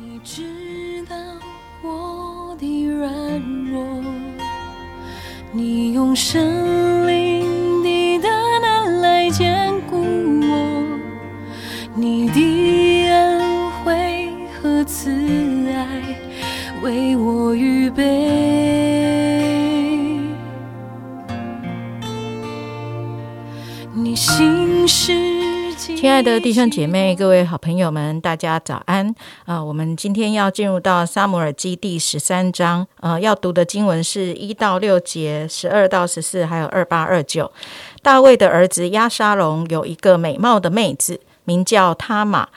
你知道我的软弱，你用生灵的大能来坚固我，你的恩惠和慈爱为我预备，你心事。亲爱的弟兄姐妹、各位好朋友们，大家早安啊！我们今天要进入到撒母耳记第十三章，呃，要读的经文是一到六节、十二到十四，还有二八二九。大卫的儿子押沙龙有一个美貌的妹子，名叫他玛。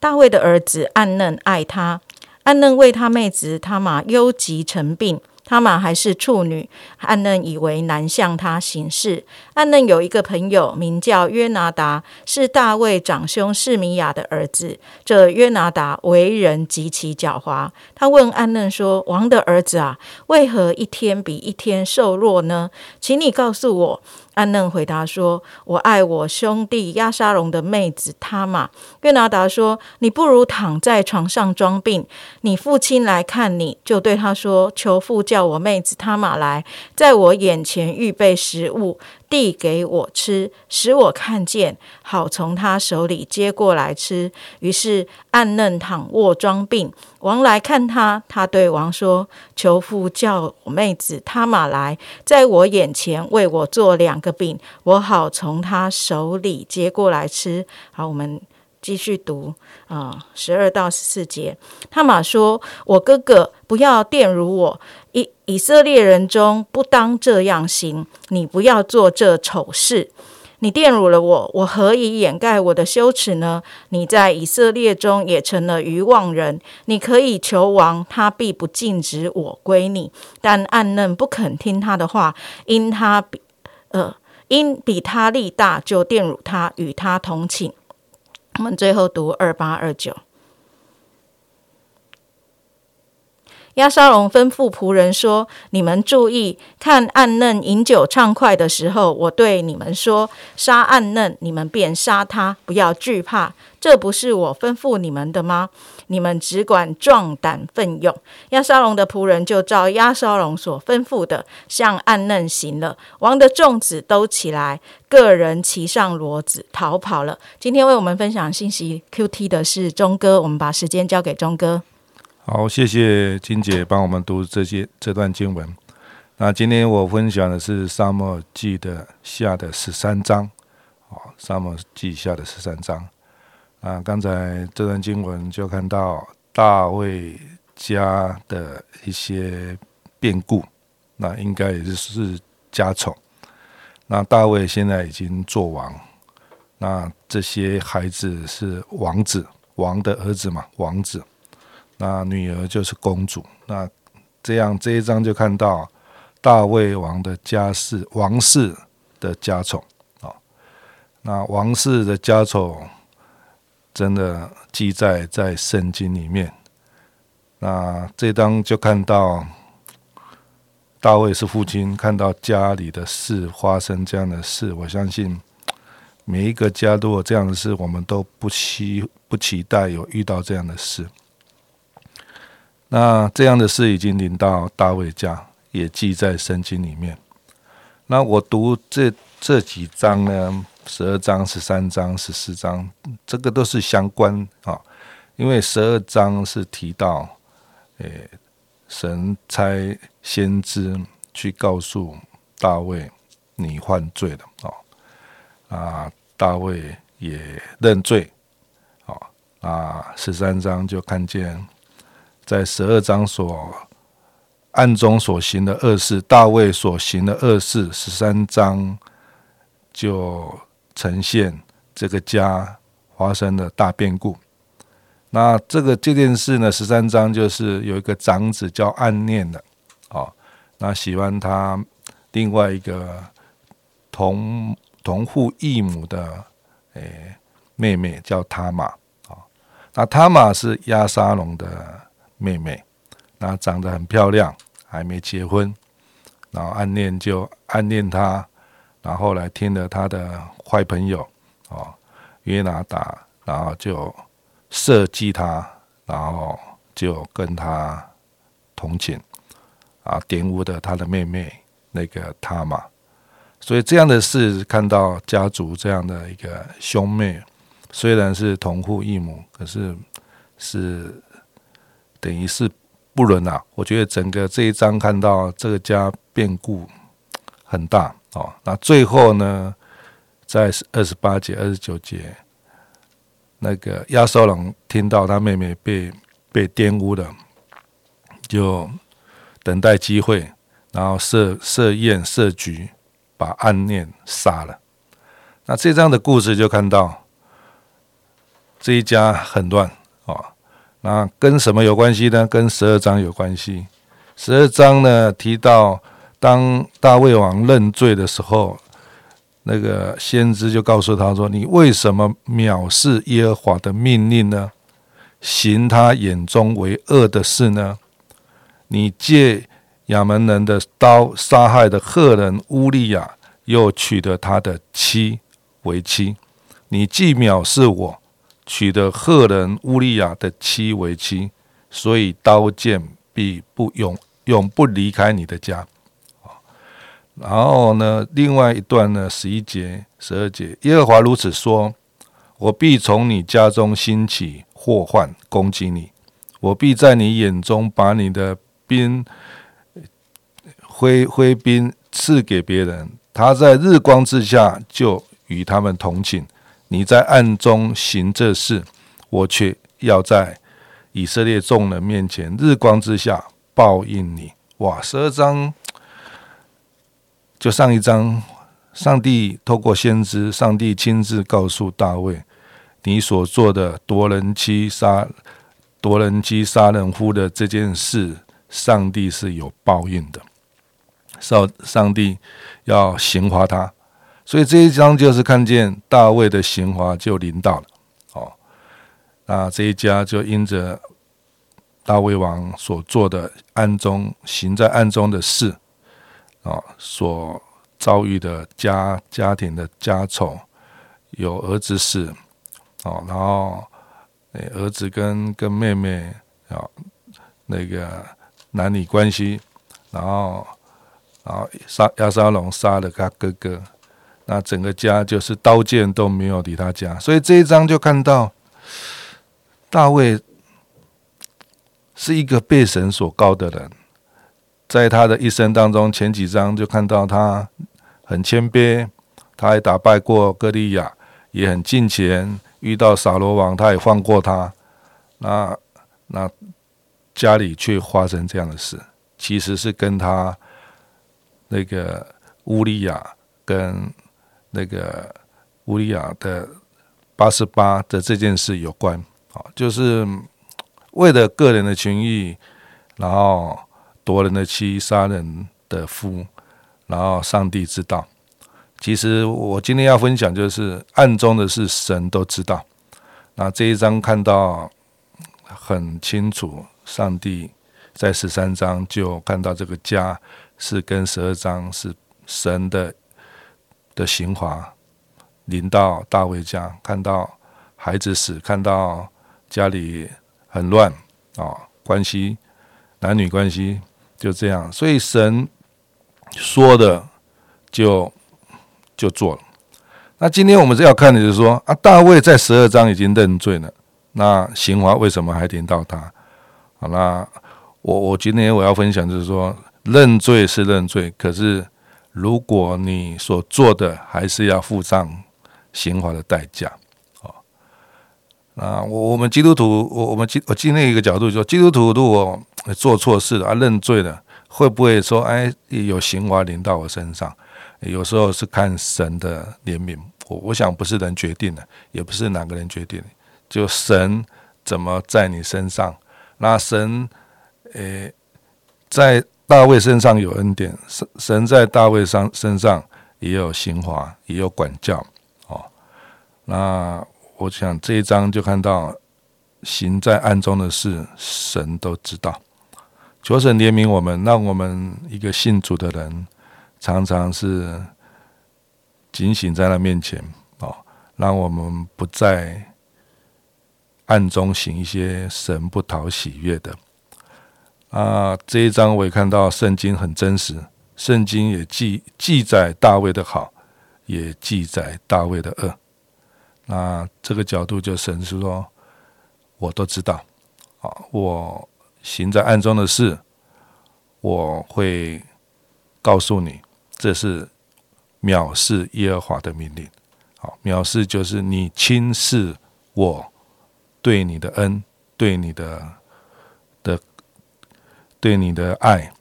大卫的儿子暗嫩爱他，暗嫩为他妹子他玛忧急成病。他玛还是处女，暗嫩以为难向他行事。暗嫩有一个朋友，名叫约拿达，是大卫长兄示米亚的儿子。这约拿达为人极其狡猾。他问暗嫩说：“王的儿子啊，为何一天比一天瘦弱呢？请你告诉我。”安嫩回答说：“我爱我兄弟亚沙龙的妹子塔玛。”约拿达说：“你不如躺在床上装病，你父亲来看你，就对他说：‘求父叫我妹子塔玛来，在我眼前预备食物。’”递给我吃，使我看见，好从他手里接过来吃。于是暗嫩躺卧装病，王来看他，他对王说：“求父叫我妹子他马来，在我眼前为我做两个饼，我好从他手里接过来吃。”好，我们继续读啊，十二到十四节。他玛说：“我哥哥，不要玷辱我。”以以色列人中不当这样行，你不要做这丑事。你玷辱了我，我何以掩盖我的羞耻呢？你在以色列中也成了愚妄人。你可以求王，他必不禁止我归你。但暗嫩不肯听他的话，因他比呃因比他力大，就玷辱他，与他同寝。我们最后读二八二九。亚沙龙吩咐仆人说：“你们注意看，暗嫩饮酒畅快的时候，我对你们说，杀暗嫩，你们便杀他，不要惧怕。这不是我吩咐你们的吗？你们只管壮胆奋勇。”亚沙龙的仆人就照亚沙龙所吩咐的，向暗嫩行了。王的众子都起来，个人骑上骡子逃跑了。今天为我们分享信息 Q T 的是钟哥，我们把时间交给钟哥。好，谢谢金姐帮我们读这些这段经文。那今天我分享的是《沙漠记》的下的十三章。哦，《沙漠记》下的十三章。啊，刚才这段经文就看到大卫家的一些变故，那应该也是家宠。那大卫现在已经做王，那这些孩子是王子，王的儿子嘛，王子。那女儿就是公主，那这样这一章就看到大卫王的家世，王室的家宠啊。那王室的家宠真的记载在圣经里面。那这章就看到大卫是父亲，看到家里的事发生这样的事，我相信每一个家都有这样的事，我们都不期不期待有遇到这样的事。那这样的事已经临到大卫家，也记在圣经里面。那我读这这几章呢，十二章、十三章、十四章，这个都是相关啊。因为十二章是提到，诶，神差先知去告诉大卫你犯罪了啊，啊，大卫也认罪啊。啊，十三章就看见。在十二章所暗中所行的恶事，大卫所行的恶事，十三章就呈现这个家发生的大变故。那这个这件事呢，十三章就是有一个长子叫暗念的，哦，那喜欢他另外一个同同父异母的诶妹妹叫他玛，啊，那他玛是亚沙龙的。妹妹，那长得很漂亮，还没结婚，然后暗恋就暗恋她，然后来听了他的坏朋友哦约拿达，然后就设计他，然后就跟他同寝啊，玷污的他的妹妹那个他嘛。所以这样的事，看到家族这样的一个兄妹，虽然是同父异母，可是是等于是不伦啊。我觉得整个这一章看到这个家变故很大哦。那最后呢，在二十八节、二十九节，那个亚瑟龙听到他妹妹被被玷污了，就等待机会，然后设设宴设局。把暗念杀了，那这章的故事就看到这一家很乱啊。那跟什么有关系呢？跟十二章有关系。十二章呢提到，当大卫王认罪的时候，那个先知就告诉他说：“你为什么藐视耶和华的命令呢？行他眼中为恶的事呢？你借。”亚门人的刀杀害的赫人乌利亚，又娶得他的妻为妻。你既藐视我，娶得赫人乌利亚的妻为妻，所以刀剑必不永永不离开你的家。然后呢，另外一段呢，十一节、十二节，耶和华如此说：我必从你家中兴起祸患攻击你，我必在你眼中把你的兵。挥挥兵赐给别人，他在日光之下就与他们同寝。你在暗中行这事，我却要在以色列众人面前日光之下报应你。哇！十二章就上一章，上帝透过先知，上帝亲自告诉大卫，你所做的夺人妻杀夺人妻杀人夫的这件事，上帝是有报应的。上上帝要刑罚他，所以这一章就是看见大卫的刑罚就临到了。哦，那这一家就因着大卫王所做的暗中行在暗中的事，啊，所遭遇的家家庭的家丑，有儿子死，哦，然后儿子跟跟妹妹啊那个男女关系，然后。然后，杀亚沙龙杀了他哥哥，那整个家就是刀剑都没有离他家，所以这一章就看到大卫是一个被神所高的人，在他的一生当中，前几章就看到他很谦卑，他还打败过歌利亚，也很敬虔，遇到扫罗王，他也放过他。那那家里却发生这样的事，其实是跟他。那个乌利亚跟那个乌利亚的八十八的这件事有关啊，就是为了个人的情谊，然后夺人的妻，杀人的夫，然后上帝知道。其实我今天要分享，就是暗中的事，神都知道。那这一章看到很清楚，上帝在十三章就看到这个家。是跟十二章是神的的刑罚临到大卫家，看到孩子死，看到家里很乱啊，关系男女关系就这样，所以神说的就就做了。那今天我们是要看的就是说啊，大卫在十二章已经认罪了，那刑罚为什么还临到他？好，那我我今天我要分享就是说。认罪是认罪，可是如果你所做的还是要付上刑罚的代价，啊，我我们基督徒，我我们基我今天一个角度说，基督徒如果做错事了啊，认罪了，会不会说，哎，有刑罚临到我身上？有时候是看神的怜悯，我我想不是人决定的，也不是哪个人决定的，就神怎么在你身上，那神，诶，在。大卫身上有恩典，神神在大卫上身上也有刑罚，也有管教。哦，那我想这一章就看到行在暗中的事，神都知道。求神怜悯我们，让我们一个信主的人，常常是警醒在他面前。哦，让我们不再暗中行一些神不讨喜悦的。啊，这一章我也看到圣经很真实，圣经也记记载大卫的好，也记载大卫的恶。那这个角度就神是说，我都知道，啊，我行在暗中的事，我会告诉你，这是藐视耶和华的命令。好，藐视就是你轻视我对你的恩，对你的。对你的爱，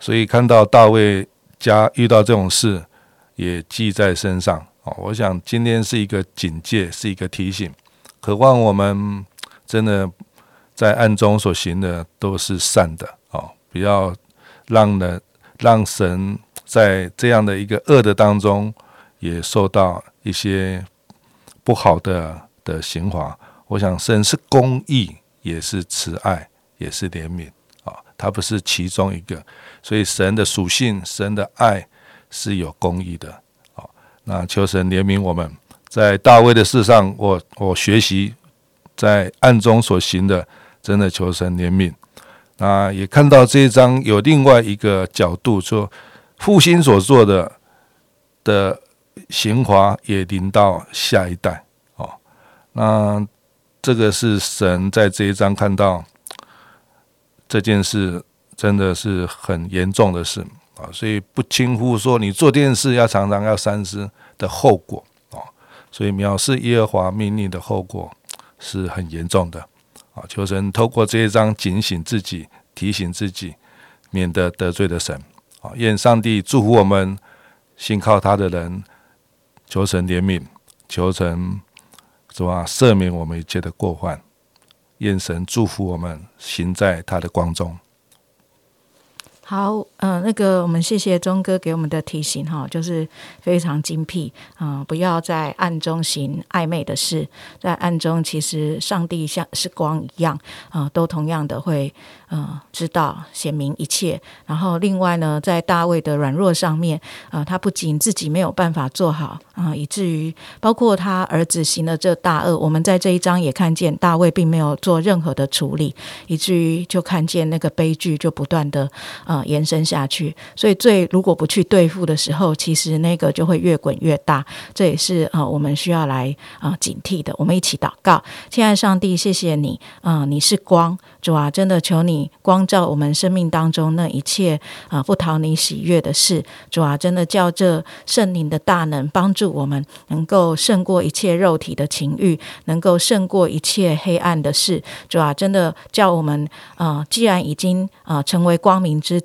所以看到大卫家遇到这种事，也记在身上我想今天是一个警戒，是一个提醒，渴望我们真的在暗中所行的都是善的哦，不要让人让神在这样的一个恶的当中，也受到一些不好的的刑罚。我想神是公义，也是慈爱，也是怜悯。啊，他不是其中一个，所以神的属性、神的爱是有公义的。啊，求神怜悯我们，在大卫的事上，我我学习在暗中所行的，真的求神怜悯。那也看到这一章有另外一个角度，说父亲所做的的刑罚也临到下一代。哦，那这个是神在这一章看到。这件事真的是很严重的事啊，所以不轻忽说你做电视要常常要三思的后果啊，所以藐视耶和华命令的后果是很严重的啊。求神透过这一章警醒自己，提醒自己，免得得罪了神啊。愿上帝祝福我们信靠他的人，求神怜悯，求神是吧赦免我们一切的过患。愿神祝福我们，行在他的光中。好，嗯，那个，我们谢谢钟哥给我们的提醒哈，就是非常精辟啊，不要在暗中行暧昧的事，在暗中其实上帝像是光一样啊，都同样的会嗯知道显明一切。然后另外呢，在大卫的软弱上面啊，他不仅自己没有办法做好啊，以至于包括他儿子行了这大恶，我们在这一章也看见大卫并没有做任何的处理，以至于就看见那个悲剧就不断的延伸下去，所以最如果不去对付的时候，其实那个就会越滚越大。这也是啊，我们需要来啊警惕的。我们一起祷告，亲爱上帝，谢谢你啊，你是光，主啊，真的求你光照我们生命当中那一切啊不讨你喜悦的事。主啊，真的叫这圣灵的大能帮助我们，能够胜过一切肉体的情欲，能够胜过一切黑暗的事。主啊，真的叫我们啊，既然已经啊成为光明之。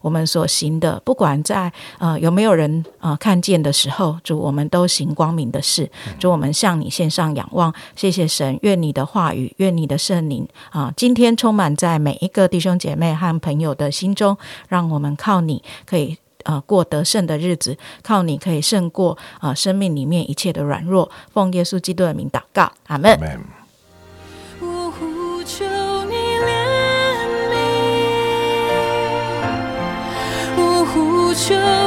我们所行的，不管在呃有没有人啊看见的时候，主我们都行光明的事。主我们向你献上仰望，谢谢神，愿你的话语，愿你的圣灵啊，今天充满在每一个弟兄姐妹和朋友的心中，让我们靠你可以呃过得胜的日子，靠你可以胜过啊生命里面一切的软弱。奉耶稣基督的名祷告，阿门。求你。